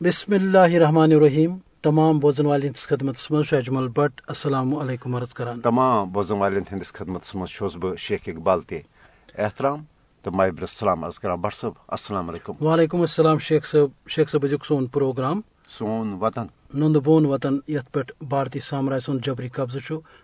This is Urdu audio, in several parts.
بسم اللہ الرحمن الرحیم. تمام بوزن والن ہندس خدمت مز اجمل بٹ. السلام علیکم عرض کران. تمام بوزن والن ہندس خدمت مز بہ شیخ اقبال تہ احترام. تو مابر السلام عرض کران. بٹ صٲب السلام علیکم. وعلیکم السلام شیخ صٲب شیخ صٲب أزیُک سون پروگرام. سون وطن۔ نند بون وطن یت پہ بھارتی سامراج سن جبری قبضہ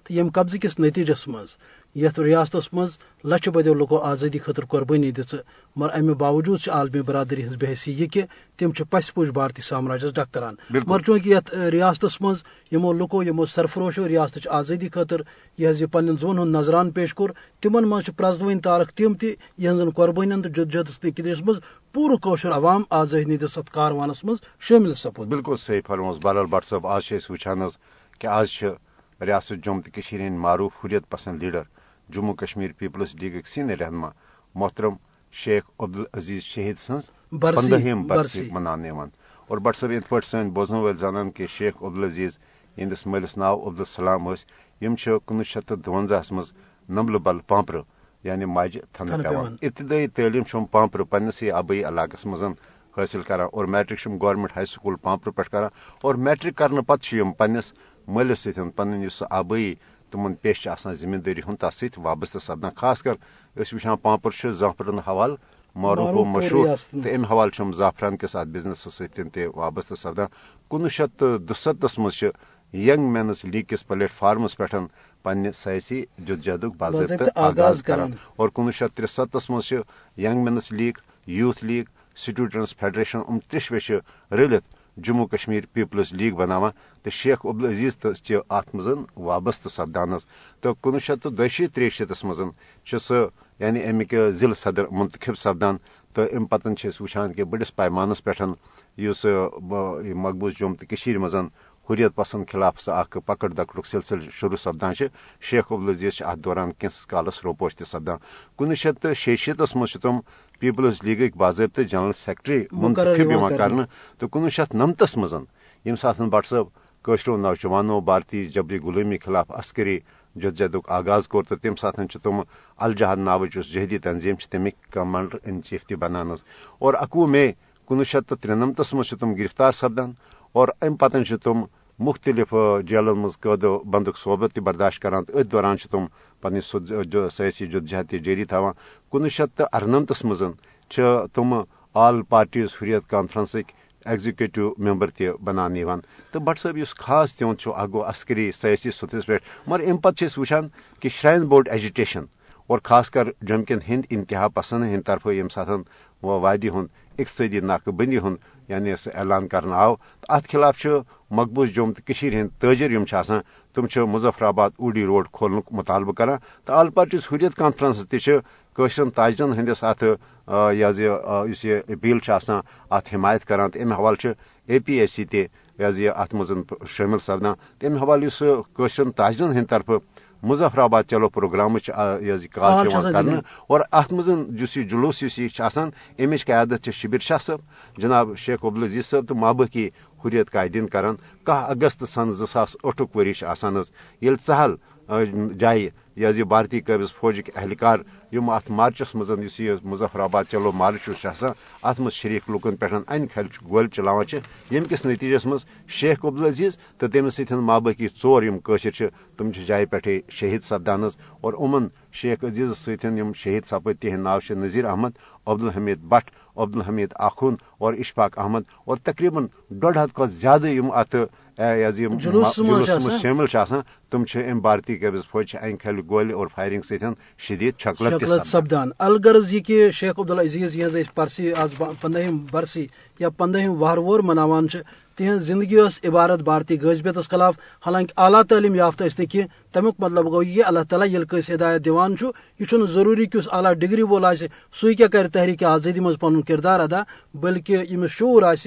تو یم قبضہ کس نتیجس مز یت ریاستس مز لچھ بدو لوکو آزادی خاطر قربانی دچ مگر امہ باوجود عالمی برادری ہز بحثی یہ کہ تم پس پوش بھارتی سامراجس ڈکران مگر چونکہ یت ریاستس مز یمو لوکو یمو سرفروشو ریاست آزادی خاطر یہ پن زون ہند نظران پیش کور تمن مز پرزدوین تارک تم تہذن قربانی تو جد جہدس نکلس مز پور کوشر عوام آزادی دس کاروانس مز شامل سپود. بالکل صحیح فرموس بلال بٹ صاحب آج وچان کہ آج ریاست جوم تو ہند معروف حریت پسند لیڈر جموں کشمیر پیپلز لیگک سینئر رہنما محترم شیخ عبدالعزیز شہید سنز پندہم برسی منانے اور بٹ صاحب ات پہ سن بوزن ول زانان کہ شیخ عبدالعزیز یہندس مالس ناو عبدالسلام یم کنوہ شیت تو دونزہس مز نمبل بل پامپر یعنی ماجہ تھن پیوان۔ ابتدائی تعلیم پامپر پنسے آبائی علاقس مز حاصل کران اور matric government high school Pampore پہ کران۔ اور میٹرک کرنے پتہ پنس مالس ستن پن آبائی تمن پیش ذمہ داری ہند تس ست وابستہ سپدان۔ خاص کر وچان پانپر زعفران حوالہ معروف و مشہور تو ام حوالہ زعفران کس ات بزنس ستھ وابستہ سپدان۔ کنوہ شیت دستس مز ینگ مینز لیگ کس پلیٹ فارمس پہ پنہ سیاسی جدجہد باضابطہ آغاز کران۔ اور کنوہ شیت ترستس مز Young Men's League Youth League Students Federation ام ترشوے رلت جموں کشمیر پیپلز لیگ بنانا تو شیخ عبدالعزیز تہ ات مز وابستہ سپدان تو کنوہ شیت تو دشیت تریشیتس مز سہ یعنی امک ضلع صدر منتخب سپدان۔ تو ام پتن وچان کہ بڑس پیمانس پہ اس مقبوض جوم تو مز حریت پسند خلاف سہ اخ پکڑ دکڑ سلسل شروع سپدان شیخ عبدالعزیز ات دوران کینس کالس روپوش تہ سپدان۔ کنوہ شیت تو شیشیتس مز تم پیپلز لیگک باضابطہ جنرل سیکٹری منتخب کرنے تو کنوہ شیت نمتس مز یم سات بٹ صاحب قشرو نوجوانوں بھارتی جبری غلامی خلاف عسکری جدجہد آغاز کور تو تم سات تم الجہاد ناوچ جہدی تنظیم تمک کمانڈر ان چیف تہ بنان اور اکوہ مے کنوہ شیت تو ترنمتس مز تم گرفتار سپدان۔ اور ام پتن تم مختلف جیلن مز قید بندک صحبت تہ برداشت کران ات دوران تم پنہ سیاسی جدجہد جاری تھوان کنوہ شیت تو ارنمتس مز تم آل پارٹیز حریت کانفرنسک ایگزیکٹو ممبر تہ بنان تو بٹ صاحب اس خاص تہد اگو عسکری سیاسی ستھرس پہ مگر ام پتہ وچان کہ شرائن بورڈ ایجوٹیشن اور خاص کر جم کن ہند انتہا پسند ہند طرف یم سات وادی ہند اقتصادی ناکہ بندی ہند یعنی اعلان کرنا آو۔ ات خلاف مقبوض جوم تو ہند تاجر یم تم مظفر آباد اوڈی روڈ کھولن مطالبہ کران۔ تو آل پارٹیز حریت کانفرنس تشرن تاجرن ہندس ات یہ اپیل ات حمایت کران۔ تو امہ حوالہ اے پی ایس سی تہ ات مز شامل سپدان۔ تمہ حوالہ اس تاجرن ہند طرف مظفر آباد چلو پروگرام کال کرنے اور ات مز جلوس یہ امچ قیادت شبیر شاہ صاحب جناب شیخ عبدالعزیز صاحب تو مابقی حریت قائدین کران کہ اگست سن زاس ٹھک وری یل ژہل جائیں یہ بھارتی قابض فوجک اہلکار یم ات مارچس مزن یہ مظفر آباد چلو مارچ ات مز شریک لکن پہ ان کھل گول چلاوان یم کس نتیجس مز شیخ عبدالعزیز تو تمس ست مابقی ژور یم قشر تم جائیں پہ شہید سپدان اور امن شیخ عزیز ستم شہید سپد تہند ناو نذیر احمد عبدالحمید بٹ عبدالحمید آخون اور اشفاق احمد اور تقریباً ڈوڑ ہتھ کھت زیادہ یم ات جلوس شامل تم ام بھارتی قبض فوج این کھل گول اور فائرنگ ستن شدید چھکلت سپدان الغرض یہ کہ شیخ عبدالعزیز یہ پرسی آز پندہم برسی یا پندہم وہر وور مناوان تہذ زندگی اس عبارت بھارتی غذبیت خلاف حالانکہ اعلیٰ تعلیم یافتہ اس کی تمیک مطلب گو یہ اللہ تعالیٰ یل کس ہدایت دیوان یہ ضروری کہ اس اعلیٰ ڈگری وول آ کیا کر تحریک آزادی مز پن کردار ادا، بلکہ یمس شعور آس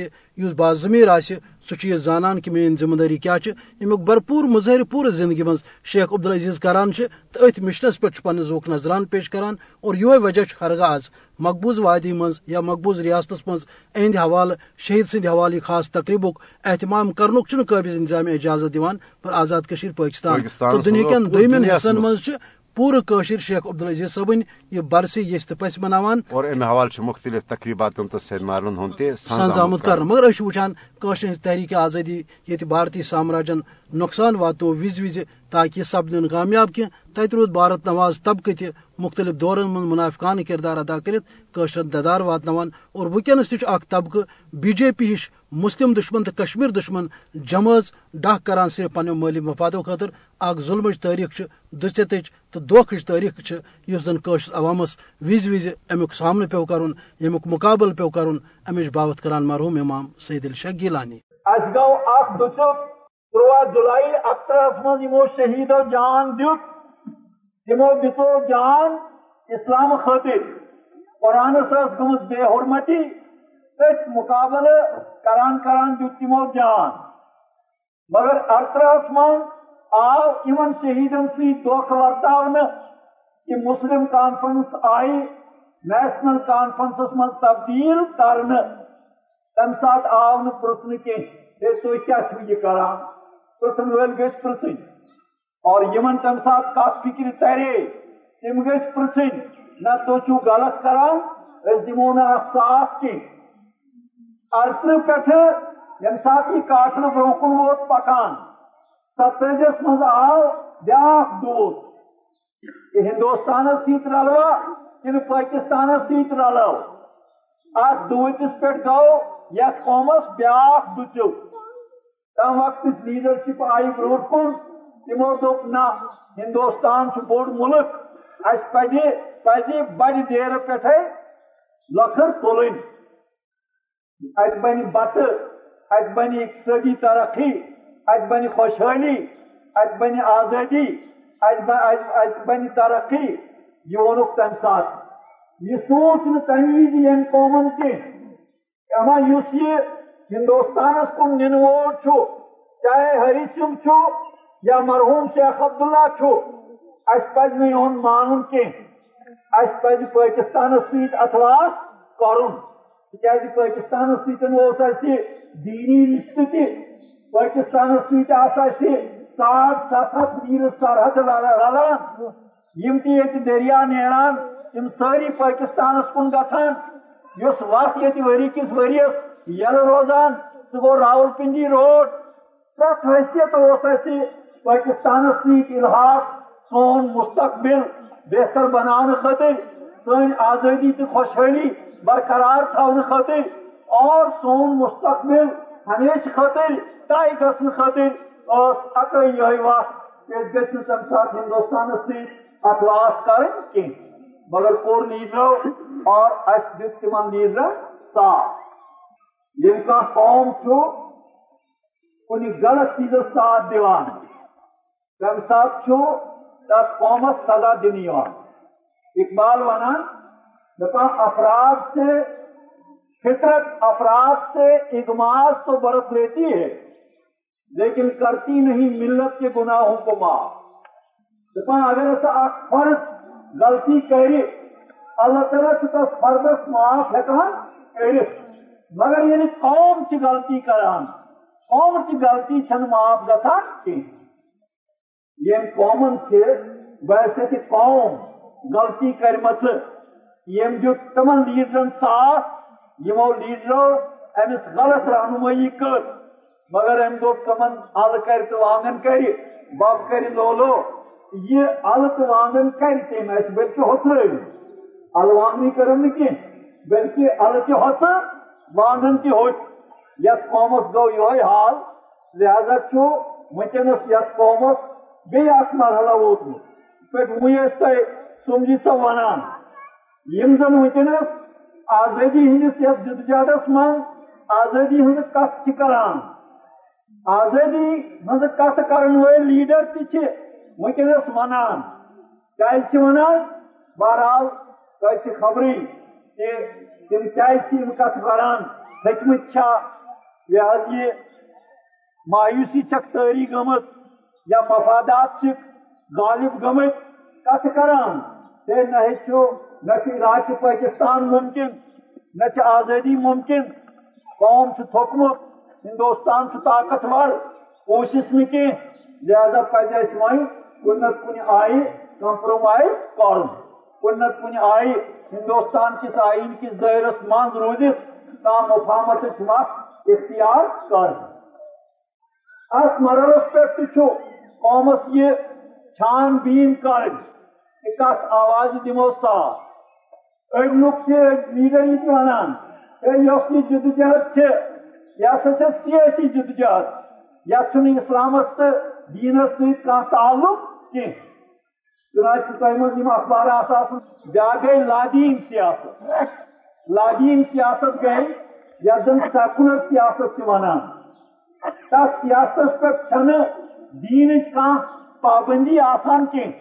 باضمیر آ سہ زانان کہ میری ذمہ داری کیا امیک بھرپور مظاہر پور زندگی مز شیخ عبدالعزیز کران تو ات مشنس پہ پن ذوق نظران پیش کران اور یہ وجہ ہرگاہ آز مقبوض وادی مز یا مقبوض ریاست مز اہند حوالہ، شہید سند حوالہ خاص تقریبک اہتمام کرنک قابض انتظام اجازت دیوان پر آزاد کشیر پاکستان. تو دنیا کن دمن حصن مز پورٕ کٲشِر شیخ عبدالعزیز صٲبٕنۍ یہِ برسی یژھِ تہٕ پژھِ مناوان اور امہ حوالہ سے مختلف تقریباتن تو سیمینارن ہند تہ سنز آمت کرنہٕ مگر أسۍ چھِ وٕچھان کٲشِر ہٕنٛز تحریٖک آزٲدی ییٚتہِ بھارتی سامراجن نۄقصان واتنو وِزِ وِزِ تاکہ یہِ سپدِ نہٕ کامیاب کینٛہہ تتہِ روٗد بھارت نواز طبقہٕ تہِ مختلف دورن منٛز منافقانہٕ کردار ادا کٔرِتھ کٲشرٮ۪ن ددار واتناوان۔ اور وٕنکیٚنس تہِ چھُ بی جے پی ہِش مسلم دشمن تو کشمیر دشمن جمٲژ ڈاہ کران صرف پننہِ مٲلی مفادو خٲطرٕ۔ اکھ ظلمٕچ تٲریخ دُژتٕچ تو دھوکھٕچ تٲریخ یُس زن کٲشرِس عوامس وِزِ وِزِ امیُک سامنہٕ پیوٚو کرُن ییٚمیُک مُقابلہٕ پیوٚو کرُن۔ امِچ باوت کران مرحوٗم امام سعید الشاہ گیلانی۔ ترٛواہ جُلائی اکترہس منٛز جی یِمو شہیٖدو جان دیُت تِمو دِژو جان اسلام خٲطرٕ قرآنس ٲس گٔمٕژ بے حرمتی تٔتھۍ مُقابلہٕ کران کران دیُت تِمو جی جان۔ مگر اکترہس منٛز آو یِمن شہیٖدن سۭتۍ دھوکہٕ ورتاونہٕ کہ مسلم کانفرنس آئی، نیشنل کانفرنسس منٛز تبدیل کرنہٕ تمہِ ساتہٕ آو نہٕ پرژھنہٕ کینٛہہ ہے تُہۍ کیٛاہ چھِو کران؟ پرژھن وٲلۍ گژھِ پرژھٕنۍ اور یمن تمہِ ساتہٕ کتھ فکرِ ترے تِم گژھِ پرژھٕنۍ نہ تُہۍ چھِو غلط کران أسۍ دِمو نہٕ اتھ ساتھ کینٛہہ ارسنہٕ پٮ۪ٹھٕ ییٚمہِ ساتہٕ یہِ ووت پکان۔ ستٲجِس منٛز آو۔ بیاکھ دود کہ ہندوستانس سۭتۍ رلوا۔ کِنہٕ پٲکستانس سۭتۍ رلو اتھ دودِس پٮ۪ٹھ گوٚو یتھ قومس بیاکھ دُچو تم وقت لیڈرشپ آئی برو کن تمو دوپ نہ ہندوستان بوڑ ملک اس پہ پہ بڑ دیر پہ لکھر تلن ات بن بت ات بن اقتصادی ترقی ات بن خوشحالی ات بن آزادی ات بن ترقی یہ وونک تم سات یہ سوچ نا تمہ وز یم قومن کی اما اس یہ ہندوستانس کن نن وول چاہے ہری سنگھ یا مرحوم شیخ عبداللہ چھو اس پز نون مان کی اس پز پاکستانس ست اتواس کرن تاز پاکستانس ست دینی رشتہ تہ پاکستانس ست ساٹھ ست ہتھ میل سرحد رلان یم تہ یہ دریا نیران تم ساری پاکستانس کن گھان اس وقت یہ وری کس ورس یل روزان سہ گو راول پنڈی روڈ پریت حیثیت اس پاکستانس ست الحاق، سون مستقبل، بہتر بنانے خاطر سن آزادی تو خوشحالی برقرار تھونے خاطر، اور سون مستقبل ہمیشہ خاطر طے گھن خاطر اس اکے یہ وقت کہ گھن تم سات ہندوستانس ست اتواس کریں کی مگر کور لیڈرو اور اس دت تمن لیڈر ساتھ۔ یم کا قوم چھو کن غلط چیز ساتھ دیوان تم سات چھو تس قومس سزا دن اقبال ونان دپان افراد سے فطرت افراد سے اگماز تو برف لیتی ہے لیکن کرتی نہیں ملت کے گناہوں کو معاف دپان اگر ایسا فرض غلطی کرے اللہ تعالیٰ تس فردس معاف ہکان کرت مگر یعنی قوم چی غلطی کران، قوم چی غلطی چھن معاف گسان کی یم قومن سے ویسے کہ قوم غلطی کرمت یم جو تمن لیڈرن ساتھ یمو لیڈرو امس غلط رہنمائی کر۔ مگر ام دو تمن ال کر تو آنگن کر، باب کر لولو یہ ال تو آنگن کر تم اس بلکہ ہوتر ال وانگنی کرم کی بلکہ ال کے ہوتر وانگن تہ یت قومس گو یہ حال۔ لہذا ونکس یت قومس بی اخ مرحلہ ووتمت پہ وی تہ سمجھی سا ونان یم زن ونکس آزادی ہندس یتھ جدجہدس من، آزادی ہند کت کران آزادی مز کت کرن ول لیڈر تہ ونکس ونان کیا ونان بہرحال تہ خبری۔ کہ تم کم کت کران ہکمت یہ مایوسی چھک تاری گمت، یا مفادات چھ غالب گمت کت کران؟ تے نہ ہچو، نہ علاج پاکستان ممکن، نہ آزادی ممکن، قوم سے تھوکمت ہندوستان سے طاقتور، کوشش نہ کی لہذا پہ اس وی کن نت کن آئی کمپرومائز کر کن نت کن آئی، ہندوستان کس آئین کس دائرس من روزت کم مفاہمت وقت اختیار کر اس مرحلس پہ قومس یہ چھان بین کر کت آواز دمو صاف اڑ لوگ لیڈر یہ ونان یس یہ جدوجہد یہ ہسا سیاسی جدوجہد یتھ اسلامس تو دینس ست تعلق کی چنانچہ تہ من بیا گئی لادین سیاست۔ لادین سیاست گئی یتھ زن سیکولر سیاست ونان۔ تس سیاست پہ دین کھانا پابندی آسان کی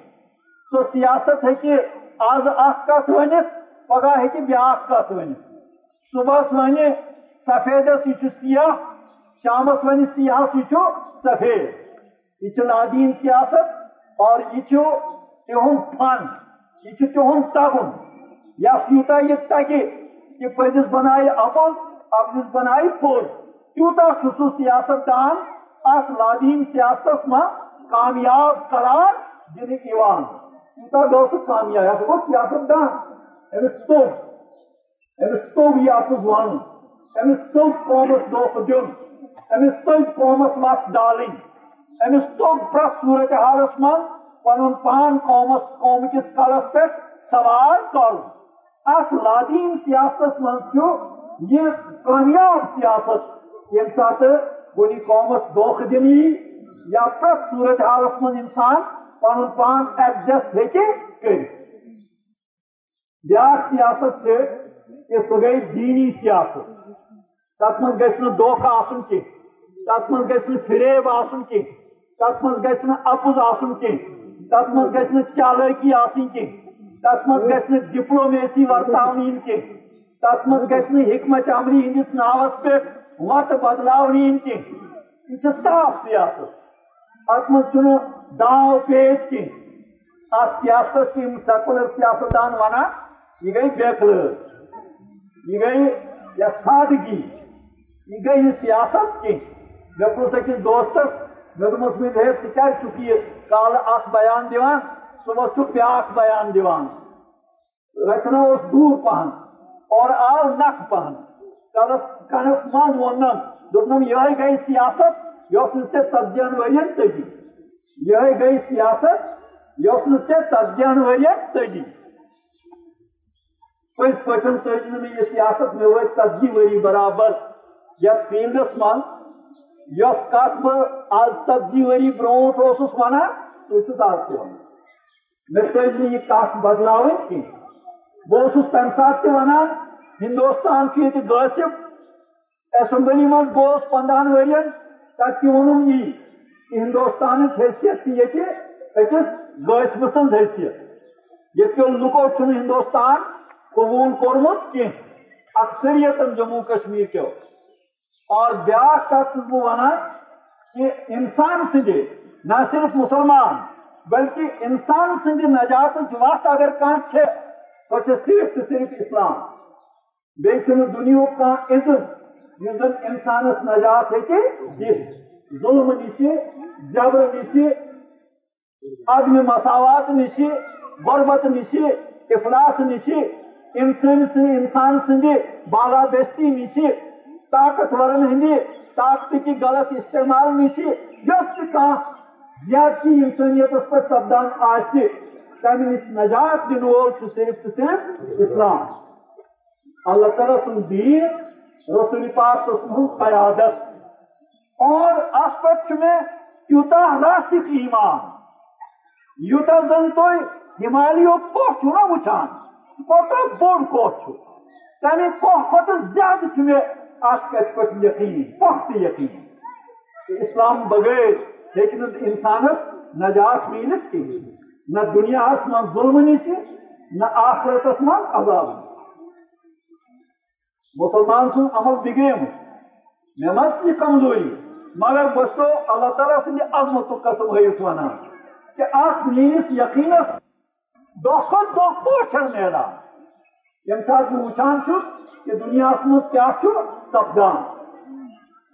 سو سیاست ہیکہ آز اخ کت ونت پگہ ہیکہ بیاکھ کت ونت صبح ون سفیدس یہ سیاہ، شامس ون سیاہس یہ سفید۔ یہ لادین سیاست اور یہ تہد فن یہ تہد تگن یس یوتا یہ تگہ کہ پزس بنائے اپز اپزس بنائے پوز تیوتا سہ سیاست دان ات لادین سیاست من کامیاب قرار دن تیوتا گو سہ کامیاب یعنی یعنی یہ گو سیاست دان امس توب امس توب یہ اپز ون امس توب قومس دھوکہ دن امس توب قومس وت ڈالن یعنی امس توب پرت صورت حالس من پن پان قومس قوم کس کلس پہ سوار کر اس لادین سیاست من یہ کامیاب سیاست۔ یم سات کن قومس دھوکہ دن یا پرت صورت حالس من انسان پن پان ایڈجسٹ ہیکہ کر بیا سیاست سے کہ سہ گئی دینی سیاست۔ تک من گھس دھوکہ آسن کی تک من گھس فریب آسن کی تک من گھس اپز آسن کی تک من گھس چالکی آسن کی تک من گھس ڈپلومیسی ورتاونی کی تک من گھس حکمت عملی ہندس ناوس پہ وت بدلاونی کی یہ صاف سیاست۔ ات من داو پیش کی ات سیاست سیکولر سیاستدان ونان، یہ گئی بیکل یہ گئی یا سادگی یہ گئی سیاست کی مے پوچھ أکس دوستس دوپمس مے ہے ژٕ کیٛازِ چھُکھ یہِ کالہٕ اکھ بیان دِوان صبحس چھُکھ بیٛاکھ بیان دِوان رچنا اوس دوٗر پہن اور آو نکھ پہن کلس کنس منٛز ووٚننم دوٚپنم یِہے گٔے سیاست یۄس نہٕ ژےٚ ژتجیَن ؤرین تٔجی یِہے گٔے سیاست یۄس نہٕ ژےٚ ژتجیَن ؤرین تٔجی پز پہ تج یہ سیاست مے وت ژتجی وری برابر یتھ فیلڈس من یس کت بہ ژتجی وری بروٹ ونان تس آج تہ ونان مے تج یہ کت بدلاو کی بہت تمہ سات تہ ونان ہندوستان یہ غاصب اسمبلی من گوس پندہن ورین تک تہ وونم یہ کہ ہندوستان حیثیت یہ أکس غاصب سن حیثیت یہ لکو ہندوستان قبول کورمت کی اکثریت جموں کشمیر کے اور بیا کت ونان کہ انسان سندے نہ صرف مسلمان، بلکہ انسان سند نجات وت اگر کان چھے، تو صرف صرف اسلام۔ بیچ دنیا کان عزت اس زن انسانس نجات ہیکہ ظلم نش جبر نش عدم مساوات نش غربت نش افلاس نش انسان انسان بالا دستی نش طاقتورن ہند طاقت کی غلط استعمال نش یس زیادتی انسانیت پہ سپدان آہ تمہ نش نجات دن وول صرف تو صرف اسلام۔ اللہ تعالیٰ سن دین، رسول پاک سن قیادت۔ اور ات پہ میں تیوتا راسک ایمان۔ یوتا زن تھی ہمالیو کوہ نا وچان کوتاہ بوڑ کوہ تمہ کوہ کھت زیادہ مے ات کت یقین پخت یقین اسلام بغیر لیکن انسانس نجات ملت کی نہ دنیا من ظلم نش نہ آخرتس من عذاب مسلمان سن، عمل بگڑیم مے مت یہ کمزوری مگر بس تو اللہ تعالیٰ سند عظمت قسم ہیس ونان کہ ات میس یقینس دہ کھت دہ پوچھن نیران یم سات بہ وچان کہ دنیا مز کیا سپدان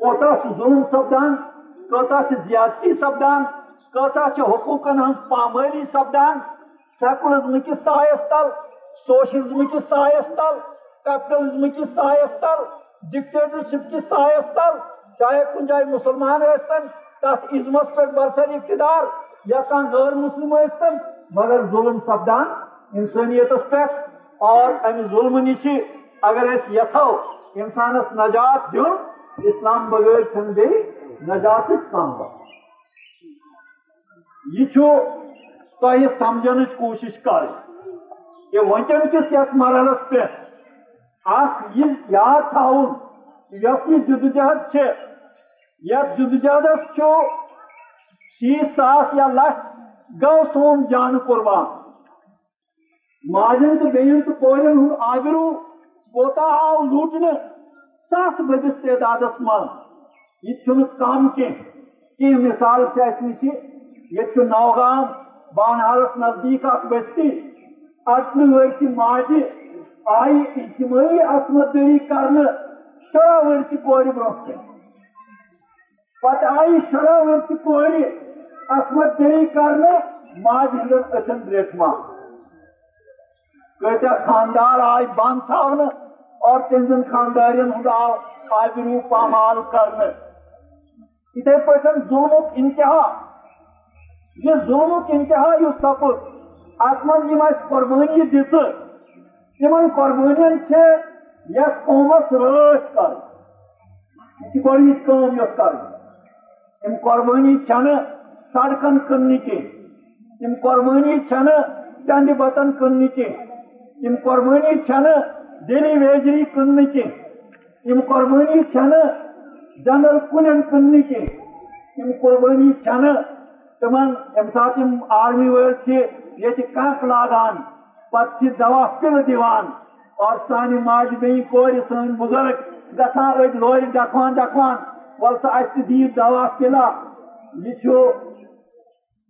کوتا ظلم سپدان کوتا زیادتی سپدان کوتا حقوقن ہن پامالی سپدان سیکولرزم کس سایس تل سوشلزم کس سایس تل کیپٹلزم کس سایس تل ڈکٹیٹرشپ کس سایس تل چاہے کن جائے مسلمان ٲسۍتن تس عزمس پہ برسر اقتدار، یا کان غیر مسلم ٲسۍتن مگر ظلم سپدان انسانیت پہ اور امہ ظلم نش اگر اس یھو انسانس نجات دن اسلام بغیر چھ بی نجات کم بات یہ تہ سمجھن کوشش کر۔ کہ ونکن کس یس مرحلس پہ۔ اخ یہ یاد تھاؤن یس یہ جدوجہد یت جدوجہدس شیت ساس یا لچھ گو سون جان قربان۔ ماجن تو بین تو کورن ہند آبرو کوتا آو لوٹنے، ساس بدس تعداد من یہ کم کی مثال سے اس نش یہ نوگام بانہالس نزدیک اخ بستی اٹن ورس ماجہ آئی اجتماعی عصمت دری کرنے شرح ورس کور برہ پتہ آئی شرح ورس کور عصمت دری کرنے ماج ہندن اچن ریٹما کتیا خاندار آئی بند تھونے اور تہذن خاندارین ہند آو آبرو پامال کرنے اتھے پہ ظلمک انتہا۔ یہ ظلمک انتہا یہ سپد ات من قربانی دت تمن قربانین یس قومس رچ کر۔ یہ گۄڈنِچ کٲم یۄس کَرٕنۍ یِم قۄربٲنی سڑکن کٕننہِ کینٛہہ یِم قۄربٲنی چھنہٕ چندِ بتن کٕننہِ کینٛہہ یِم قۄربٲنی چھنہٕ ڈیلی ویجری کٕننہِ کینٛہہ یِم قۄربٲنی چھنہٕ جنرل کُلٮ۪ن کٕننہِ کینٛہہ یِم قۄربٲنی تمن آرمی وٲلۍ چھِ یہ کنک لاگان پتہ دوا پل دیوان اور سانہ ماج بین کور سن بزرگ گھان اڑ لور ڈکوان ڈکوان ول سا اس دی دوا پلا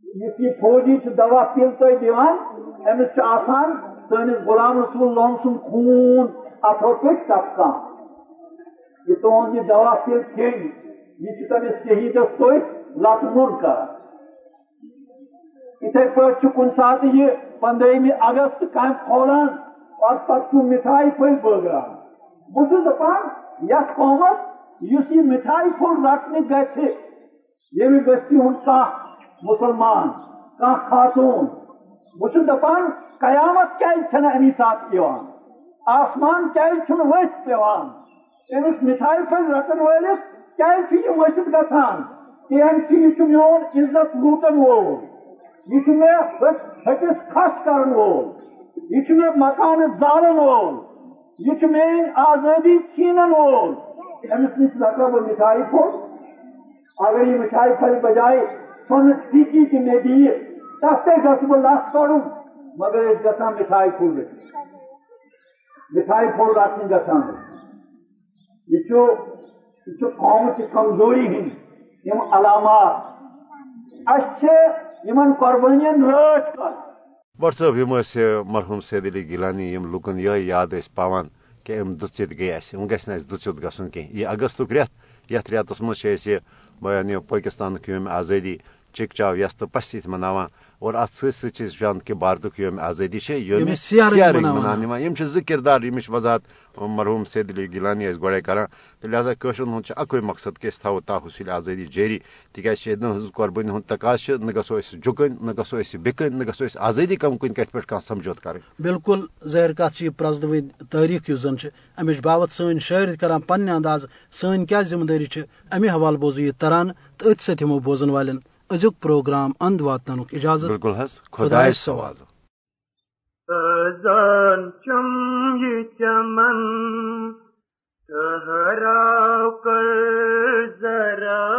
یہ فوجی دوا پل تھی دان امس آسان سنس غلام رسول لون سن خون اتو پہ ٹپکان یہ تہد یہ دوا پل کھین، یہ تمس شہیدس تھی لت مر کر اتھے پہ کن سات یہ پندرہمی اگست کم کھولان اور پتہ مٹھائی پھل بٲگراوان بہٕ چھُس دپان یتھ قومس یُس یہِ مٹھائی پھوٚل رٹنہِ گژھِ ییٚمہِ بستی ہُنٛد کانٛہہ مُسلمان کانٛہہ خاتوٗن؟ بہٕ چھُس دپان قیامت کیازِ چھنہٕ امی ساتہٕ یِوان آسمان کیازِ چھُنہٕ ؤسۍ پیوان؟ أمِس مٹھائی پھٔلۍ رٹن وٲلِس کیازِ چھُ یہِ ؤسِتھ گژھان تٔمۍ چھُ یہِ چھُ میون عزت لوٗٹن وول یہ ہٹس کھس کرن وول یہ مکان زالن وول یہ مین آزادی چھینن وول امس نش رٹا بہ مٹھائی پھول اگر یہ مٹھائی پھل بجائے سن ٹیکی کہ مگر اس گژھان مٹھائی پھول مٹھائی پھول رٹن گژھان یہ قوم چہ کمزوری ہند یم علامات۔ اس یمن قربانین رٲچھ کر۔ بٹ صٲب یم مرحوم سید علی گیلانی یم لُکن یہ یاد ٲسۍ پاوان کہ ام دُژِتھ گٔے اَسہِ یم گژھِ نہٕ اَسہِ دُژِتھ گژھُن کینٛہہ یہِ اگستُک رٮ۪تھ یتھ رٮ۪تس منٛز چھِ أسۍ یہِ پٲکِستانُک یوم آزٲدی چِک چاو یس تہٕ پس سۭتۍ مناوان اور ات وچان کہ بھارت یوم آزادی یوم سیارنگ منان زٕ کردار یمچ وضاحت مرحوم سید علی گیلانی اس گۄڈے کران۔ تہٕ لہذا کٲشرن ہُنٛد اکوے مقصد کہ تا حصوٗل آزٲدی جٲری۔ تِکیازِ شہیدن ہٕنٛز قۄربٲنی ہُنٛد تقاض نہ جُکٕنۍ نہ بِکٕنۍ نہ آزٲدی کم کُنہِ کتھِ پٮ۪ٹھ کانٛہہ سمجھوت کرٕنۍ۔ بالکل ظٲہر کتھ چھِ یہِ پرٛزنوٕنۍ تٲریٖخ یُس زن امِچ باوت سٲنۍ شٲعر کران پننہِ انداز سٲنۍ کیٛاہ ذمہٕ دٲری چھِ امہِ حوالہٕ بوزو یہِ تران أتھۍ سۭتۍ ہٮ۪مو بوزن والٮ۪ن۔ ازیک پروگرام اند واتنک اجازت بالکل حس خدائے سوال۔ اذان چم یہ چمن ٹھہرا کر ذرا۔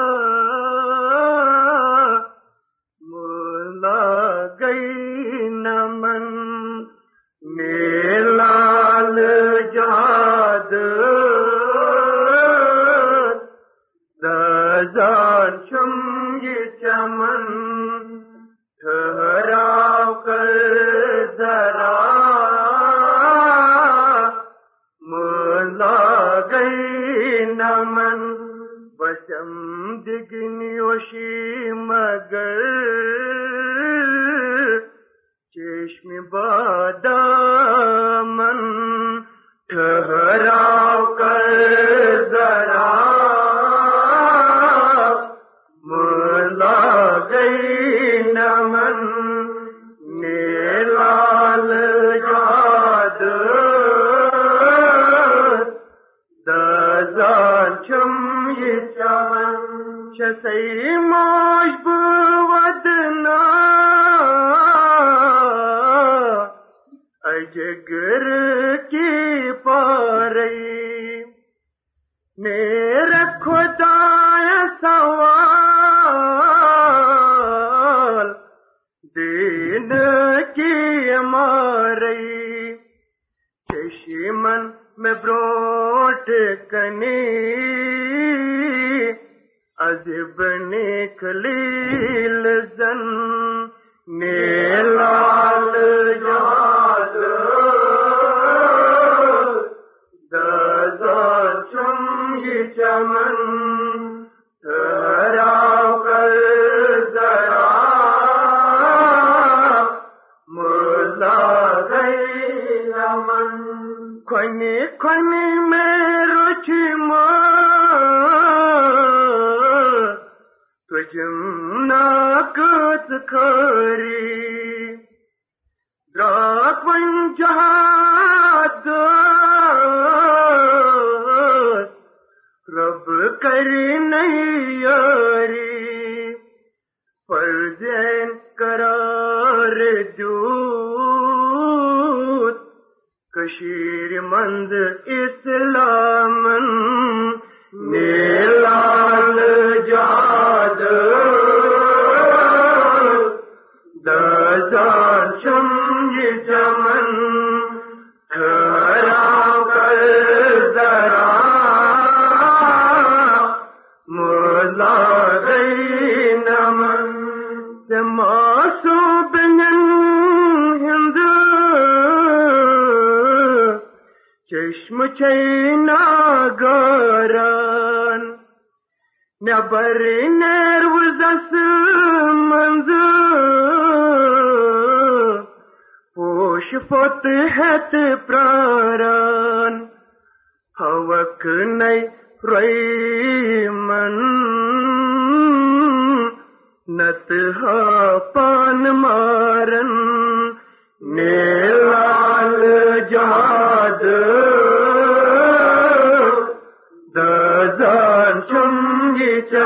جو کشیر مند اسلام نے چیناگران نبر نر وزس منز پوش فتحت پراران حوک نی ریمن نتها پان مارن، نیلال جہاد۔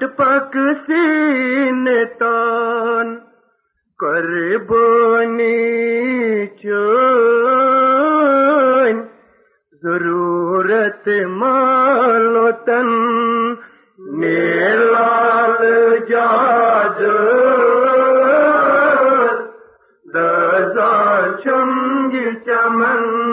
ٹوٹ پک سینے تان کربانی چون ضرورت مالو تن نیلال جاد دزا چمگ چمن۔